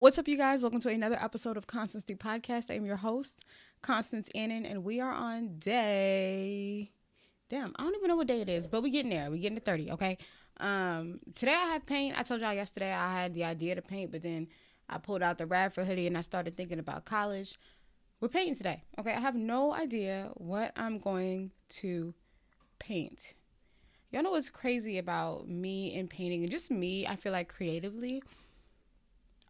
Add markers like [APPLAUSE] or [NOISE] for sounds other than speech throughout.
What's up, you guys? Welcome to another episode of Constancy Podcast. I'm your host, Constance Annan, and we are on day. Damn, I don't even know what day it is, but we're getting there. We're getting to 30, okay? Um, today I have paint. I told y'all yesterday I had the idea to paint, but then I pulled out the Radford hoodie and I started thinking about college. We're painting today, okay? I have no idea what I'm going to paint. Y'all know what's crazy about me and painting and just me, I feel like creatively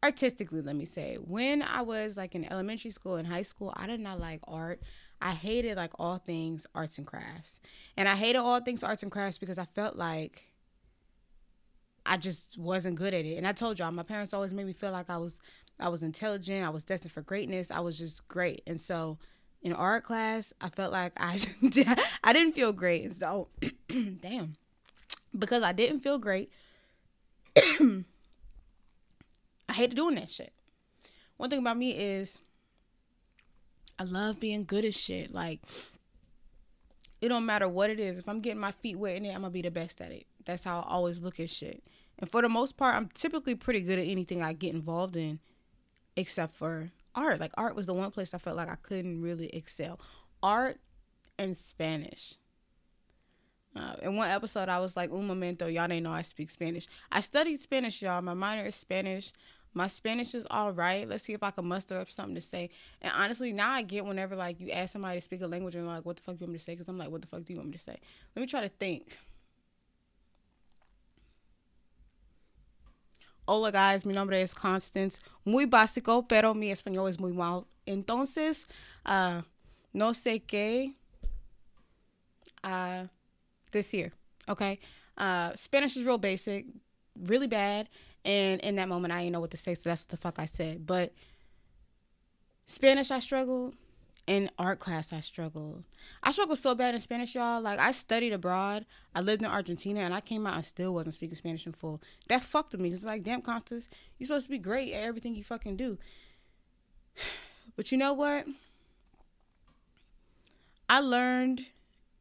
artistically, let me say, when I was like in elementary school and high school, I did not like art. I hated like all things arts and crafts. And I hated all things arts and crafts because I felt like I just wasn't good at it. And I told y'all, my parents always made me feel like I was I was intelligent, I was destined for greatness, I was just great. And so in art class, I felt like I [LAUGHS] I didn't feel great. And so [CLEARS THROAT] damn. Because I didn't feel great. [CLEARS THROAT] I hated doing that shit. One thing about me is I love being good at shit. Like it don't matter what it is. If I'm getting my feet wet in it, I'm gonna be the best at it. That's how I always look at shit. And for the most part, I'm typically pretty good at anything I get involved in, except for art. Like art was the one place I felt like I couldn't really excel. Art and Spanish. Uh, in one episode, I was like, un momento, y'all didn't know I speak Spanish. I studied Spanish, y'all. My minor is Spanish. My Spanish is all right. Let's see if I can muster up something to say. And honestly, now I get whenever like you ask somebody to speak a language and like, what the fuck do you want me to say? Because I'm like, what the fuck do you want me to say? Let me try to think. Hola guys, mi nombre es Constance. Muy básico, pero mi español es muy mal. Entonces, uh, no sé qué uh, year, Okay. Uh, Spanish is real basic, really bad. And in that moment, I didn't know what to say, so that's what the fuck I said. But Spanish, I struggled. In art class, I struggled. I struggled so bad in Spanish, y'all. Like, I studied abroad. I lived in Argentina, and I came out and still wasn't speaking Spanish in full. That fucked with me. It's like, damn, Constance, you're supposed to be great at everything you fucking do. [SIGHS] But you know what? I learned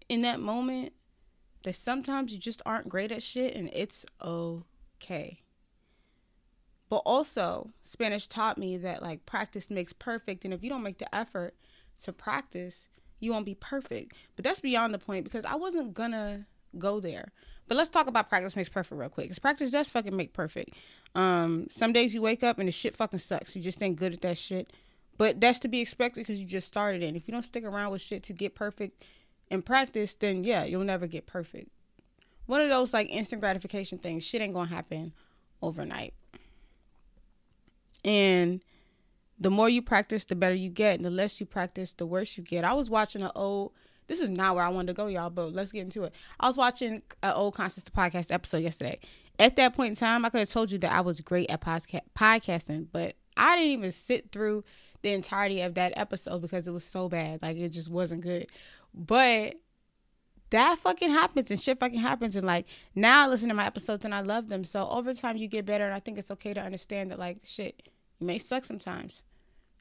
in that moment that sometimes you just aren't great at shit, and it's okay. But also, Spanish taught me that like practice makes perfect. And if you don't make the effort to practice, you won't be perfect. But that's beyond the point because I wasn't gonna go there. But let's talk about practice makes perfect real quick. Because practice does fucking make perfect. Um, some days you wake up and the shit fucking sucks. You just ain't good at that shit. But that's to be expected because you just started it. And if you don't stick around with shit to get perfect in practice, then yeah, you'll never get perfect. One of those like instant gratification things, shit ain't gonna happen overnight. And the more you practice, the better you get. And the less you practice, the worse you get. I was watching an old, this is not where I wanted to go, y'all, but let's get into it. I was watching an old Constance podcast episode yesterday. At that point in time, I could have told you that I was great at podca- podcasting, but I didn't even sit through the entirety of that episode because it was so bad. Like, it just wasn't good. But that fucking happens and shit fucking happens and like now I listen to my episodes and I love them. So over time you get better and I think it's okay to understand that like shit, you may suck sometimes.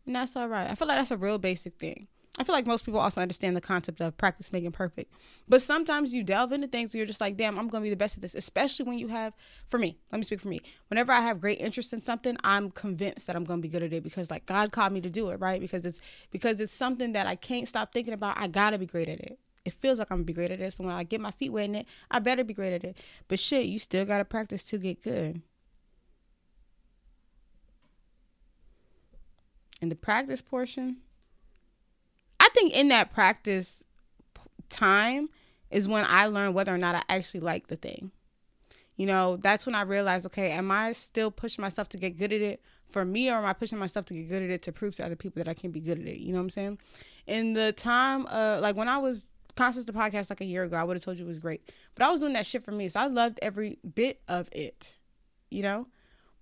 And that's all right. I feel like that's a real basic thing. I feel like most people also understand the concept of practice making perfect. But sometimes you delve into things where you're just like, damn, I'm to be the best at this, especially when you have, for me, let me speak for me. Whenever I have great interest in something, I'm convinced that I'm to be good at it because like God called me to do it, right? Because it's because it's something that I can't stop thinking about. I got to be great at it it feels like I'm gonna be great at it. So when I get my feet wet in it, I better be great at it. But shit, you still gotta practice to get good. In the practice portion, I think in that practice time is when I learn whether or not I actually like the thing. You know, that's when I realized, okay, am I still pushing myself to get good at it for me, or am I pushing myself to get good at it to prove to other people that I can be good at it? You know what I'm saying? In the time, like when I was Constance the podcast like a year ago, I would have told you it was great. But I was doing that shit for me. So I loved every bit of it, you know?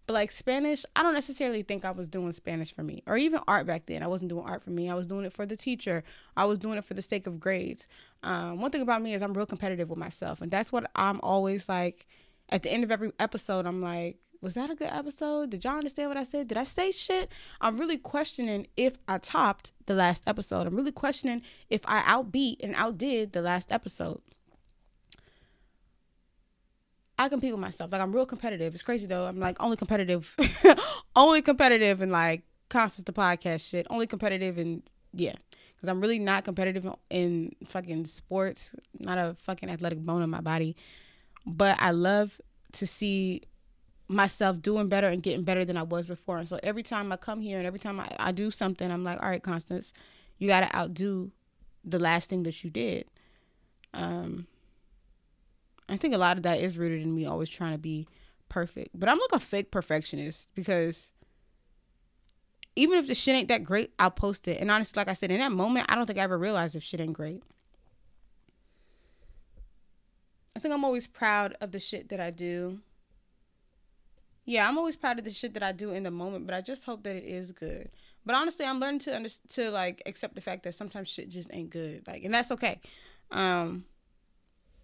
But like Spanish, I don't necessarily think I was doing Spanish for me or even art back then. I wasn't doing art for me. I was doing it for the teacher. I was doing it for the sake of grades. Um, one thing about me is I'm real competitive with myself. And that's what I'm always like at the end of every episode, I'm like, was that a good episode? Did y'all understand what I said? Did I say shit? I'm really questioning if I topped the last episode. I'm really questioning if I outbeat and outdid the last episode. I compete with myself. Like I'm real competitive. It's crazy though. I'm like only competitive, [LAUGHS] only competitive in like constant the podcast shit. Only competitive and yeah, because I'm really not competitive in fucking sports. Not a fucking athletic bone in my body, but I love to see myself doing better and getting better than I was before. And so every time I come here and every time I, I do something, I'm like, all right, Constance, you got to outdo the last thing that you did. Um, I think a lot of that is rooted in me always trying to be perfect. But I'm like a fake perfectionist because even if the shit ain't that great, I'll post it. And honestly, like I said, in that moment, I don't think I ever realized if shit ain't great. I think I'm always proud of the shit that I do. Yeah, I'm always proud of the shit that I do in the moment, but I just hope that it is good. But honestly, I'm learning to under- to like accept the fact that sometimes shit just ain't good. Like, and that's okay. Um,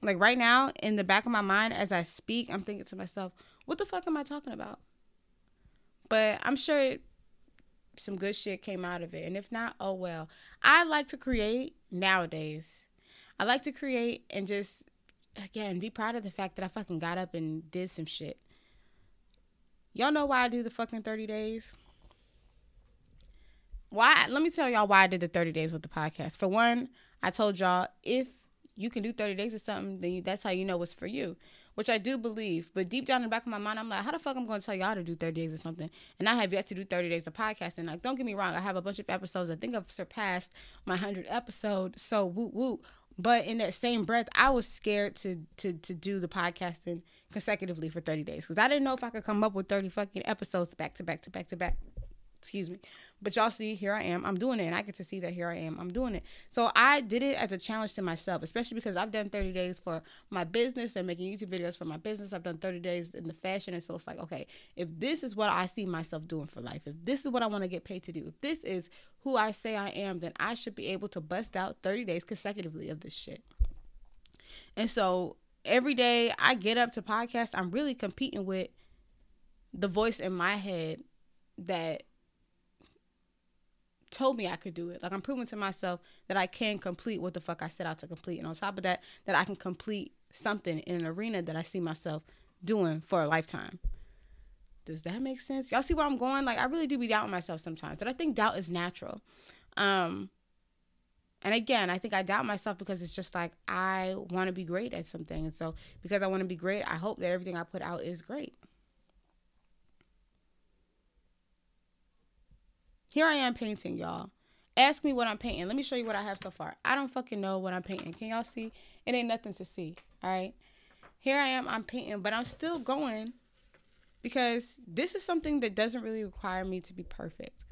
like right now, in the back of my mind, as I speak, I'm thinking to myself, what the fuck am I talking about? But I'm sure some good shit came out of it. And if not, oh well. I like to create nowadays. I like to create and just, again, be proud of the fact that I fucking got up and did some shit. Y'all know why I do the fucking 30 days? Why? Let me tell y'all why I did the 30 days with the podcast. For one, I told y'all if you can do 30 days or something, then you, that's how you know what's for you, which I do believe. But deep down in the back of my mind, I'm like, how the fuck I'm going to tell y'all to do 30 days or something? And I have yet to do 30 days of podcasting. Like, don't get me wrong, I have a bunch of episodes. I think I've surpassed my 100 episode. So, woo woo. But in that same breath, I was scared to to to do the podcasting consecutively for 30 days because I didn't know if I could come up with 30 fucking episodes back to back to back to back. Excuse me. But y'all see, here I am. I'm doing it. And I get to see that here I am. I'm doing it. So I did it as a challenge to myself, especially because I've done 30 days for my business and making YouTube videos for my business. I've done 30 days in the fashion. And so it's like, okay, if this is what I see myself doing for life, if this is what I want to get paid to do, if this is who I say I am, then I should be able to bust out 30 days consecutively of this shit. And so every day I get up to podcast, I'm really competing with the voice in my head that told me I could do it. Like I'm proving to myself that I can complete what the fuck I set out to complete. And on top of that, that I can complete something in an arena that I see myself doing for a lifetime. Does that make sense? Y'all see where I'm going? Like I really do be doubting myself sometimes. But I think doubt is natural. Um and again, I think I doubt myself because it's just like I want to be great at something. And so because I want to be great, I hope that everything I put out is great. Here I am painting, y'all. Ask me what I'm painting. Let me show you what I have so far. I don't fucking know what I'm painting. Can y'all see? It ain't nothing to see. All right. Here I am. I'm painting, but I'm still going because this is something that doesn't really require me to be perfect.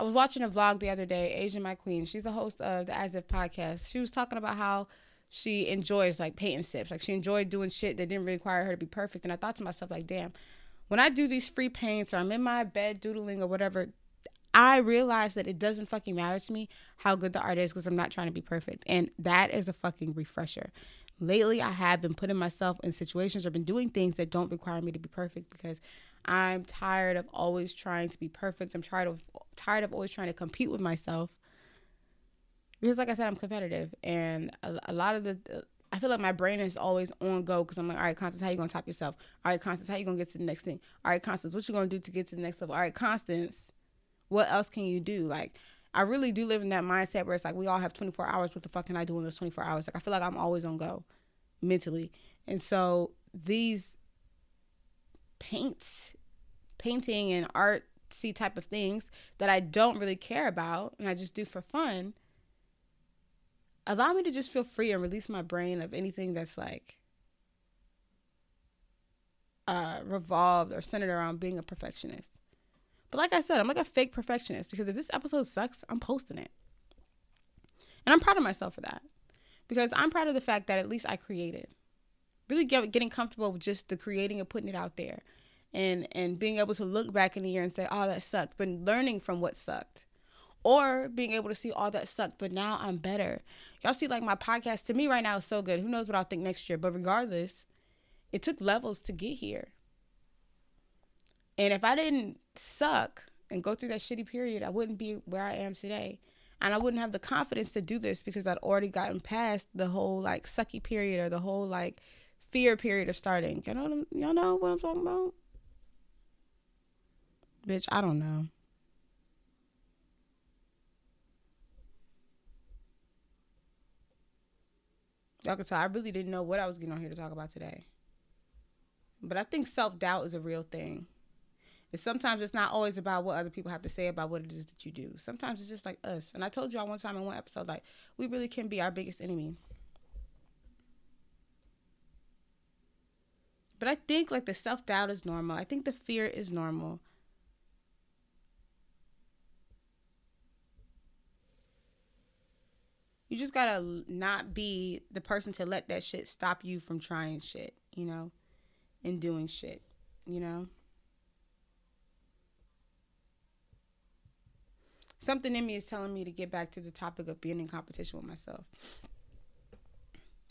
I was watching a vlog the other day, Asian My Queen. She's the host of the As If podcast. She was talking about how she enjoys like painting sips. Like she enjoyed doing shit that didn't require her to be perfect. And I thought to myself, like, damn, when I do these free paints or I'm in my bed doodling or whatever, I realize that it doesn't fucking matter to me how good the art is because I'm not trying to be perfect. And that is a fucking refresher. Lately, I have been putting myself in situations or been doing things that don't require me to be perfect because I'm tired of always trying to be perfect. I'm tired of tired of always trying to compete with myself. Because, like I said, I'm competitive, and a, a lot of the I feel like my brain is always on go because I'm like, all right, Constance, how you gonna top yourself? All right, Constance, how you gonna get to the next thing? All right, Constance, what you gonna do to get to the next level? All right, Constance, what else can you do? Like, I really do live in that mindset where it's like we all have 24 hours. What the fuck can I do in those 24 hours? Like, I feel like I'm always on go mentally, and so these paints, painting and artsy type of things that I don't really care about and I just do for fun allow me to just feel free and release my brain of anything that's like uh, revolved or centered around being a perfectionist. But like I said, I'm like a fake perfectionist because if this episode sucks, I'm posting it. And I'm proud of myself for that because I'm proud of the fact that at least I created. Really get, getting comfortable with just the creating and putting it out there and and being able to look back in the year and say, "Oh, that sucked," but learning from what sucked or being able to see all that sucked, but now I'm better. Y'all see, like my podcast to me right now is so good. Who knows what I'll think next year? But regardless, it took levels to get here. And if I didn't suck and go through that shitty period, I wouldn't be where I am today. And I wouldn't have the confidence to do this because I'd already gotten past the whole like sucky period or the whole like fear period of starting. You know, y'all know what I'm talking about? Bitch, I don't know. Y'all can tell I really didn't know what I was getting on here to talk about today. But I think self doubt is a real thing. And sometimes it's not always about what other people have to say about what it is that you do. Sometimes it's just like us. And I told y'all one time in one episode, like, we really can be our biggest enemy. But I think like the self doubt is normal. I think the fear is normal. You just gotta not be the person to let that shit stop you from trying shit, you know, and doing shit, you know. Something in me is telling me to get back to the topic of being in competition with myself.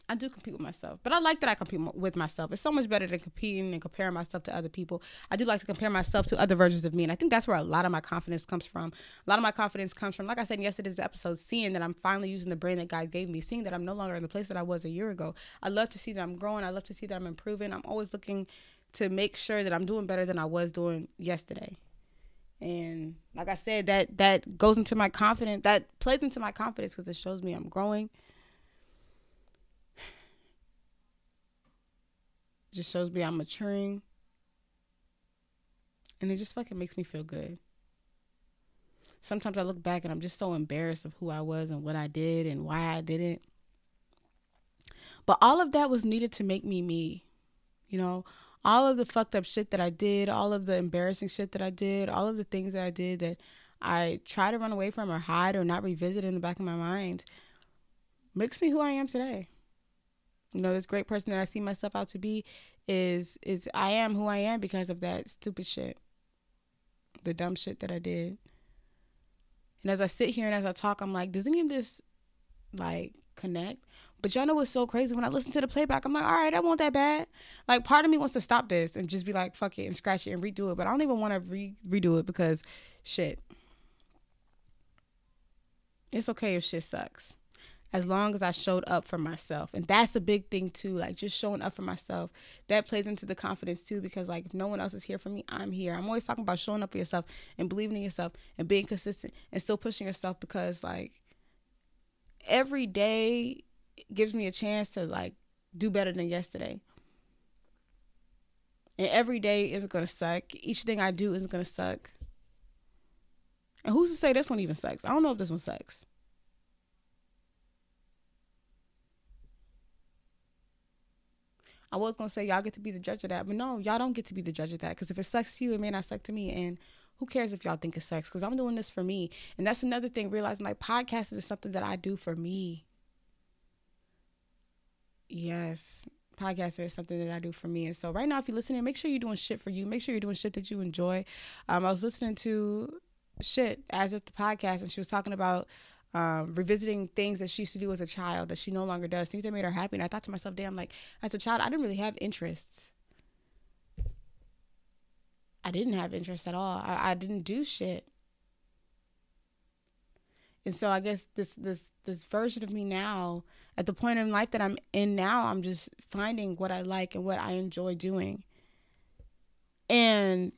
I do compete with myself, but I like that I compete with myself. It's so much better than competing and comparing myself to other people. I do like to compare myself to other versions of me, and I think that's where a lot of my confidence comes from. A lot of my confidence comes from, like I said in yesterday's episode, seeing that I'm finally using the brain that God gave me, seeing that I'm no longer in the place that I was a year ago. I love to see that I'm growing. I love to see that I'm improving. I'm always looking to make sure that I'm doing better than I was doing yesterday. And like I said, that that goes into my confidence. That plays into my confidence because it shows me I'm growing just shows me I'm maturing. And it just fucking makes me feel good. Sometimes I look back and I'm just so embarrassed of who I was and what I did and why I did it. But all of that was needed to make me me. You know, all of the fucked up shit that I did, all of the embarrassing shit that I did, all of the things that I did that I try to run away from or hide or not revisit in the back of my mind makes me who I am today you know this great person that i see myself out to be is is i am who i am because of that stupid shit. The dumb shit that i did. And as i sit here and as i talk i'm like does any of this like connect? But y'all know what's so crazy? When i listen to the playback i'm like all right i want that bad. Like part of me wants to stop this and just be like fuck it and scratch it and redo it. But i don't even want to re- redo it because shit. It's okay if shit sucks as long as I showed up for myself. And that's a big thing too, like just showing up for myself. That plays into the confidence too, because like if no one else is here for me, I'm here. I'm always talking about showing up for yourself and believing in yourself and being consistent and still pushing yourself because like every day gives me a chance to like do better than yesterday. And every day isn't gonna suck. Each thing I do isn't gonna suck. And who's to say this one even sucks? I don't know if this one sucks. I was gonna say y'all get to be the judge of that, but no, y'all don't get to be the judge of that because if it sucks to you, it may not suck to me, and who cares if y'all think it sucks? Because I'm doing this for me, and that's another thing. Realizing like podcasting is something that I do for me. Yes, podcasting is something that I do for me, and so right now, if you're listening, make sure you're doing shit for you. Make sure you're doing shit that you enjoy. Um, I was listening to shit as if the podcast, and she was talking about um, revisiting things that she used to do as a child that she no longer does, things that made her happy. And I thought to myself, damn, like as a child, I didn't really have interests. I didn't have interests at all. I, I didn't do shit. And so I guess this this this version of me now, at the point in life that I'm in now, I'm just finding what I like and what I enjoy doing. And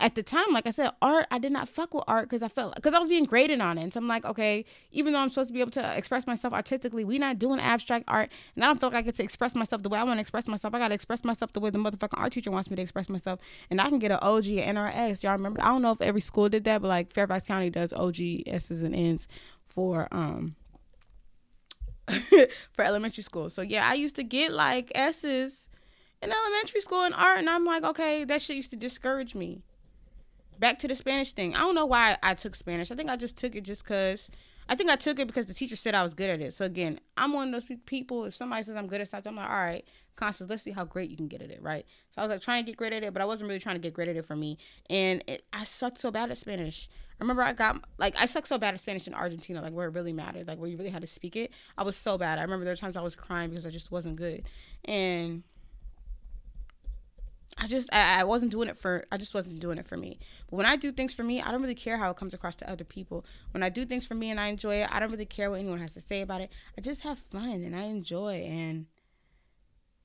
at the time, like I said, art, I did not fuck with art because I felt because I was being graded on it. So I'm like, okay, even though I'm supposed to be able to express myself artistically, we not doing abstract art, and I don't feel like I get to express myself the way I want to express myself. I got to express myself the way the motherfucking art teacher wants me to express myself, and I can get an OG and NRS. Y'all remember? I don't know if every school did that, but like Fairfax County does OG S's and N's for um [LAUGHS] for elementary school. So yeah, I used to get like S's in elementary school in art, and I'm like, okay, that shit used to discourage me back to the Spanish thing. I don't know why I took Spanish. I think I just took it just because. I think I took it because the teacher said I was good at it. So again, I'm one of those people. If somebody says I'm good at something, I'm like, all right, Constance, let's see how great you can get at it, right? So I was like trying to get great at it, but I wasn't really trying to get great at it for me. And it, I sucked so bad at Spanish. I remember I got like I sucked so bad at Spanish in Argentina, like where it really mattered, like where you really had to speak it. I was so bad. I remember there were times I was crying because I just wasn't good. And I just I, wasn't doing it for I just wasn't doing it for me. But when I do things for me, I don't really care how it comes across to other people. When I do things for me and I enjoy it, I don't really care what anyone has to say about it. I just have fun and I enjoy. And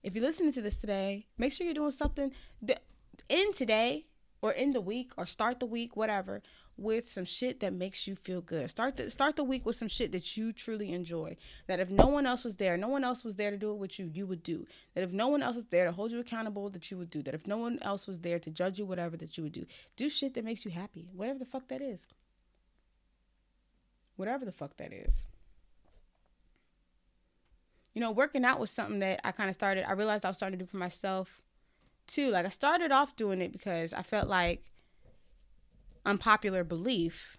if you're listening to this today, make sure you're doing something in today or in the week or start the week, whatever, with some shit that makes you feel good. Start the start the week with some shit that you truly enjoy. That if no one else was there, no one else was there to do it with you, you would do. That if no one else was there to hold you accountable, that you would do. That if no one else was there to judge you, whatever, that you would do. Do shit that makes you happy. Whatever the fuck that is. Whatever the fuck that is. You know, working out was something that I kind of started. I realized I was starting to do for myself too. Like I started off doing it because I felt like unpopular belief,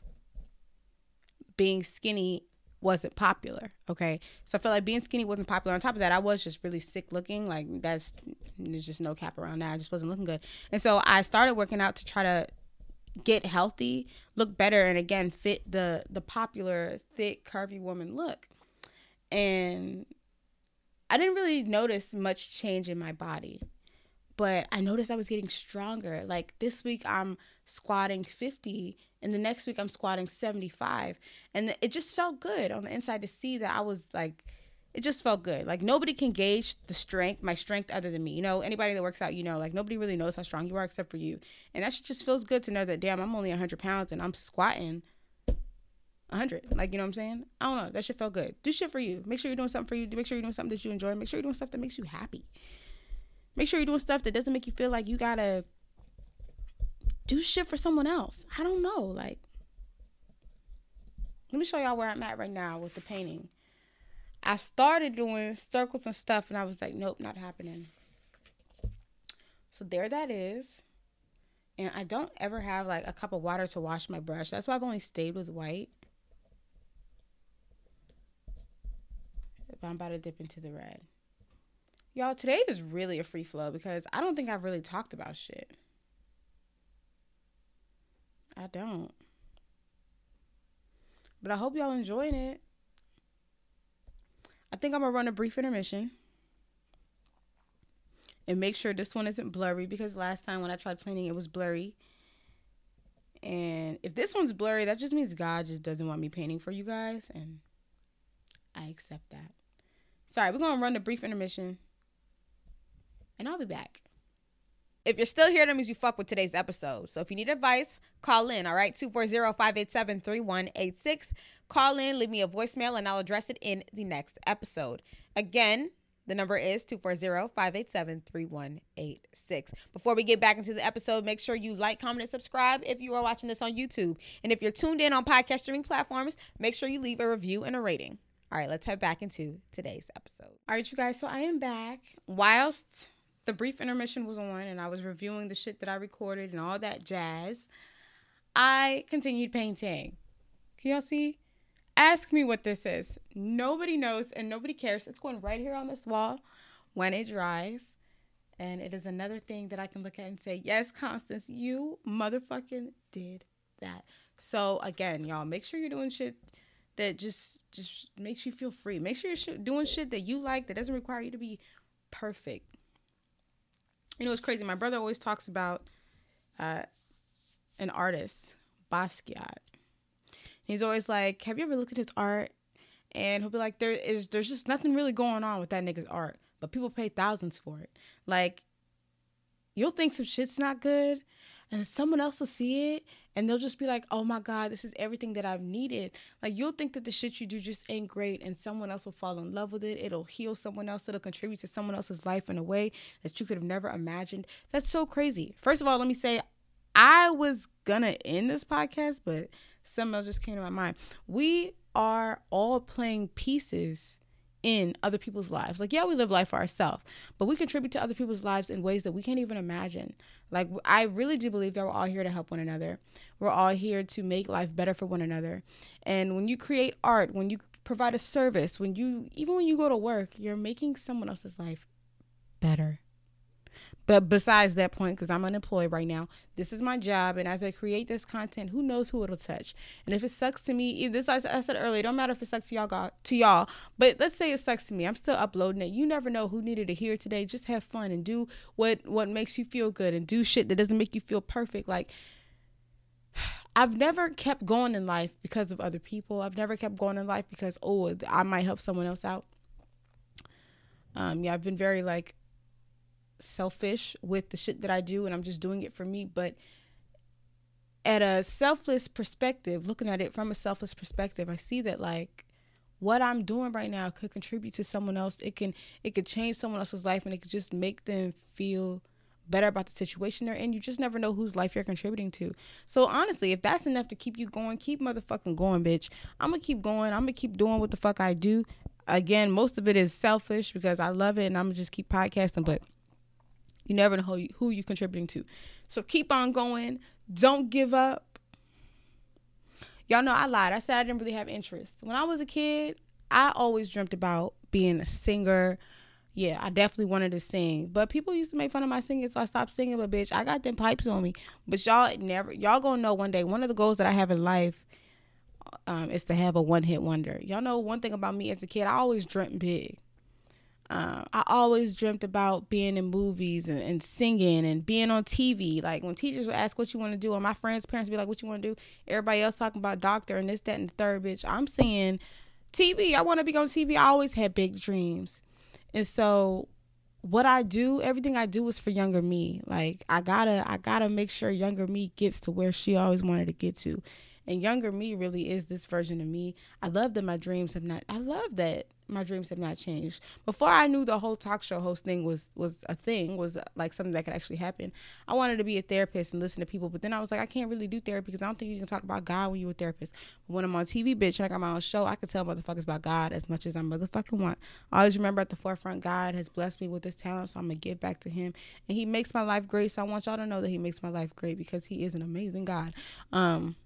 being skinny wasn't popular. Okay. So I felt like being skinny wasn't popular. On top of that, I was just really sick looking. Like that's there's just no cap around that. I just wasn't looking good. And so I started working out to try to get healthy, look better, and again fit the the popular thick, curvy woman look. And I didn't really notice much change in my body but I noticed I was getting stronger. Like this week I'm squatting 50 and the next week I'm squatting 75 and it just felt good on the inside to see that I was like it just felt good. Like nobody can gauge the strength, my strength other than me. You know, anybody that works out, you know, like nobody really knows how strong you are except for you. And that just feels good to know that damn, I'm only 100 pounds and I'm squatting 100. Like, you know what I'm saying? I don't know. That shit felt good. Do shit for you. Make sure you're doing something for you. Make sure you're doing something that you enjoy. Make sure you're doing stuff that makes you happy. Make sure you're doing stuff that doesn't make you feel like you gotta do shit for someone else. I don't know. Like, let me show y'all where I'm at right now with the painting. I started doing circles and stuff, and I was like, nope, not happening. So there that is. And I don't ever have like a cup of water to wash my brush. That's why I've only stayed with white. But I'm about to dip into the red. Y'all, today is really a free flow because I don't think I've really talked about shit. I don't. But I hope y'all enjoying it. I think I'm gonna run a brief intermission and make sure this one isn't blurry because last time when I tried painting it was blurry. And if this one's blurry, that just means God just doesn't want me painting for you guys and I accept that. Sorry, we're gonna run a brief intermission and I'll be back. If you're still here, that means you fuck with today's episode. So if you need advice, call in, all right? 240-587-3186. Call in, leave me a voicemail, and I'll address it in the next episode. Again, the number is 240-587-3186. Before we get back into the episode, make sure you like, comment, and subscribe if you are watching this on YouTube. And if you're tuned in on podcast streaming platforms, make sure you leave a review and a rating. All right, let's head back into today's episode. All right, you guys, so I am back. Whilst the brief intermission was on and I was reviewing the shit that I recorded and all that jazz, I continued painting. Can y'all see? Ask me what this is. Nobody knows and nobody cares. It's going right here on this wall when it dries. And it is another thing that I can look at and say, yes, Constance, you motherfucking did that. So again, y'all, make sure you're doing shit that just just makes you feel free. Make sure you're doing shit that you like that doesn't require you to be perfect you know, it's crazy. My brother always talks about uh, an artist, Basquiat. He's always like, "Have you ever looked at his art?" And he'll be like, "There is, there's just nothing really going on with that nigga's art, but people pay thousands for it. Like, you'll think some shit's not good, and someone else will see it and they'll just be like, oh my God, this is everything that I've needed. Like, you'll think that the shit you do just ain't great, and someone else will fall in love with it. It'll heal someone else, it'll contribute to someone else's life in a way that you could have never imagined. That's so crazy. First of all, let me say, I was gonna end this podcast, but something else just came to my mind. We are all playing pieces in other people's lives. Like, yeah, we live life for ourselves, but we contribute to other people's lives in ways that we can't even imagine. Like, I really do believe that we're all here to help one another. We're all here to make life better for one another. And when you create art, when you provide a service, when you, even when you go to work, you're making someone else's life better. But besides that point, because I'm unemployed right now, this is my job. And as I create this content, who knows who it'll touch? And if it sucks to me, this I, I said earlier, don't matter if it sucks to y'all, God, to y'all. But let's say it sucks to me, I'm still uploading it. You never know who needed to hear today. Just have fun and do what what makes you feel good, and do shit that doesn't make you feel perfect. Like [SIGHS] I've never kept going in life because of other people. I've never kept going in life because oh, I might help someone else out. Um, yeah, I've been very like selfish with the shit that I do and I'm just doing it for me. But at a selfless perspective, looking at it from a selfless perspective, I see that like what I'm doing right now could contribute to someone else. It can it could change someone else's life and it could just make them feel better about the situation they're in. You just never know whose life you're contributing to. So honestly, if that's enough to keep you going, keep motherfucking going, bitch. I'm gonna keep going. I'm gonna keep doing what the fuck I do. Again, most of it is selfish because I love it and I'm gonna just keep podcasting, but you never know who, you, who you're contributing to. So keep on going. Don't give up. Y'all know I lied. I said I didn't really have interest. When I was a kid, I always dreamt about being a singer. Yeah, I definitely wanted to sing. But people used to make fun of my singing, so I stopped singing. But bitch, I got them pipes on me. But y'all never y'all gonna know one day. One of the goals that I have in life um, is to have a one hit wonder. Y'all know one thing about me as a kid, I always dreamt big. Um, I always dreamt about being in movies and, and, singing and being on TV. Like when teachers would ask what you want to do, or my friends' parents would be like, "What you want to do?" Everybody else talking about doctor and this, that, and the third. Bitch, I'm saying TV. I want to be on TV. I always had big dreams, and so what I do, everything I do is for younger me. Like I gotta, I gotta make sure younger me gets to where she always wanted to get to. And younger me really is this version of me. I love that my dreams have not. I love that my dreams have not changed. Before I knew the whole talk show host thing was was a thing, was like something that could actually happen. I wanted to be a therapist and listen to people, but then I was like, I can't really do therapy because I don't think you can talk about God when you're a therapist. But when I'm on TV, bitch, and I got my own show, I can tell motherfuckers about God as much as I motherfucking want. I always remember at the forefront, God has blessed me with this talent, so I'm gonna give back to Him, and He makes my life great. So I want y'all to know that He makes my life great because He is an amazing God. Um,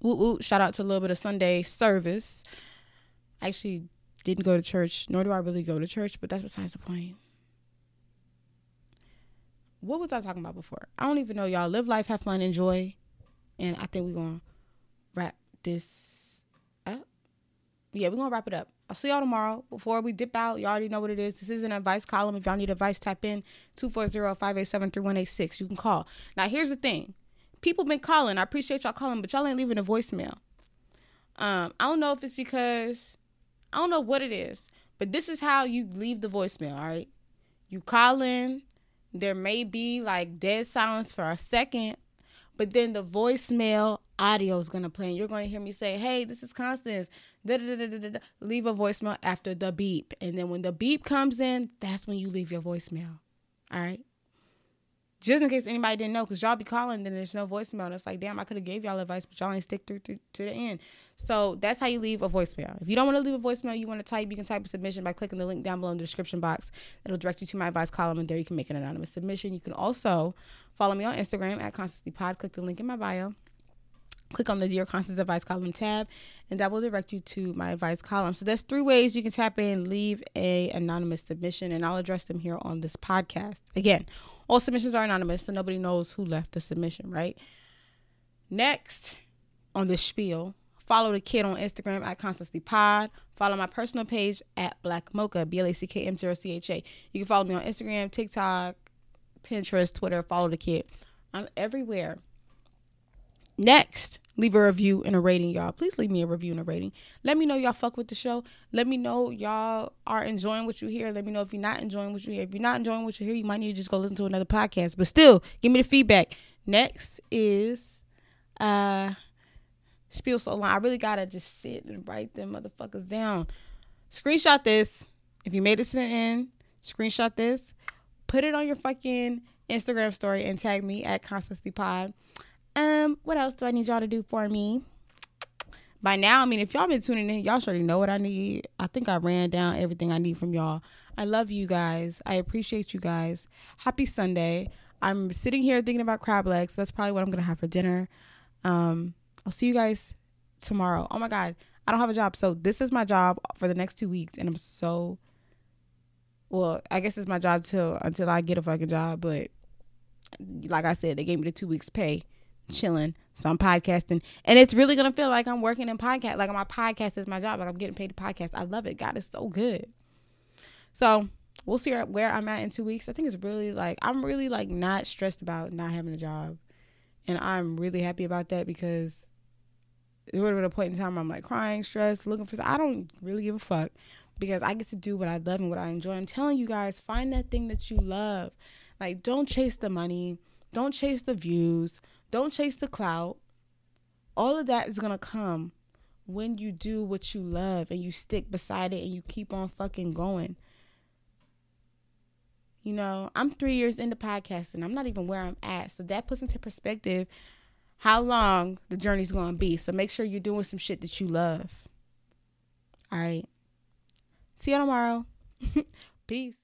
woo, woo, shout out to a little bit of Sunday service. I actually didn't go to church, nor do I really go to church, but that's besides the point. What was I talking about before? I don't even know, y'all. Live life, have fun, enjoy. And I think we're going to wrap this up. Yeah, we're going to wrap it up. I'll see y'all tomorrow. Before we dip out, y'all already know what it is. This is an advice column. If y'all need advice, tap in 240-587-3186. You can call. Now, here's the thing. People been calling. I appreciate y'all calling, but y'all ain't leaving a voicemail. Um, I don't know if it's because I don't know what it is, but this is how you leave the voicemail, all right? You call in, there may be like dead silence for a second, but then the voicemail audio is gonna play, and you're gonna hear me say, "Hey, this is Constance." Da, da, da, leave a voicemail after the beep, and then when the beep comes in, that's when you leave your voicemail. All right just in case anybody didn't know, because y'all be calling, then there's no voicemail. And it's like, damn, I could have gave y'all advice, but y'all ain't stick through, through to the end. So that's how you leave a voicemail. If you don't want to leave a voicemail, you want to type, you can type a submission by clicking the link down below in the description box. It'll direct you to my advice column, and there you can make an anonymous submission. You can also follow me on Instagram at ConstancePod. Click the link in my bio. Click on the Dear Constance Advice column tab, and that will direct you to my advice column. So there's three ways you can tap in, leave a anonymous submission, and I'll address them here on this podcast. Again, all submissions are anonymous, so nobody knows who left the submission, right? Next on this spiel, follow the kid on Instagram at Constantly Pod. Follow my personal page at Black Mocha, B L A C K M 0 C H A. You can follow me on Instagram, TikTok, Pinterest, Twitter. Follow the kid. I'm everywhere. Next, leave a review and a rating, y'all. Please leave me a review and a rating. Let me know y'all fuck with the show. Let me know y'all are enjoying what you hear. Let me know if you're not enjoying what you hear. If you're not enjoying what you hear, you might need to just go listen to another podcast. But still, give me the feedback. Next is uh spiel so long. I really gotta just sit and write them motherfuckers down. Screenshot this. If you made it to the end, screenshot this. Put it on your fucking Instagram story and tag me at Constancy Pod. Um, what else do I need y'all to do for me? By now, I mean, if y'all been tuning in, y'all already know what I need. I think I ran down everything I need from y'all. I love you guys. I appreciate you guys. Happy Sunday. I'm sitting here thinking about crab legs. That's probably what I'm gonna have for dinner. Um, I'll see you guys tomorrow. Oh my god, I don't have a job, so this is my job for the next two weeks, and I'm so Well, I guess it's my job till until I get a fucking job. But like I said, they gave me the two weeks pay, chilling. So I'm podcasting, and it's really gonna feel like I'm working in podcast. Like my podcast is my job. Like I'm getting paid to podcast. I love it. God is so good. So we'll see where I'm at in two weeks. I think it's really like I'm really like not stressed about not having a job, and I'm really happy about that because there would have been a point in time where I'm like crying, stressed, looking for. I don't really give a fuck because I get to do what I love and what I enjoy. I'm telling you guys, find that thing that you love. Like, don't chase the money, don't chase the views, don't chase the clout. All of that is gonna come when you do what you love and you stick beside it and you keep on fucking going. You know, I'm three years into podcasting. I'm not even where I'm at. So that puts into perspective how long the journey's going to be. So make sure you're doing some shit that you love. All right. See you tomorrow. [LAUGHS] Peace.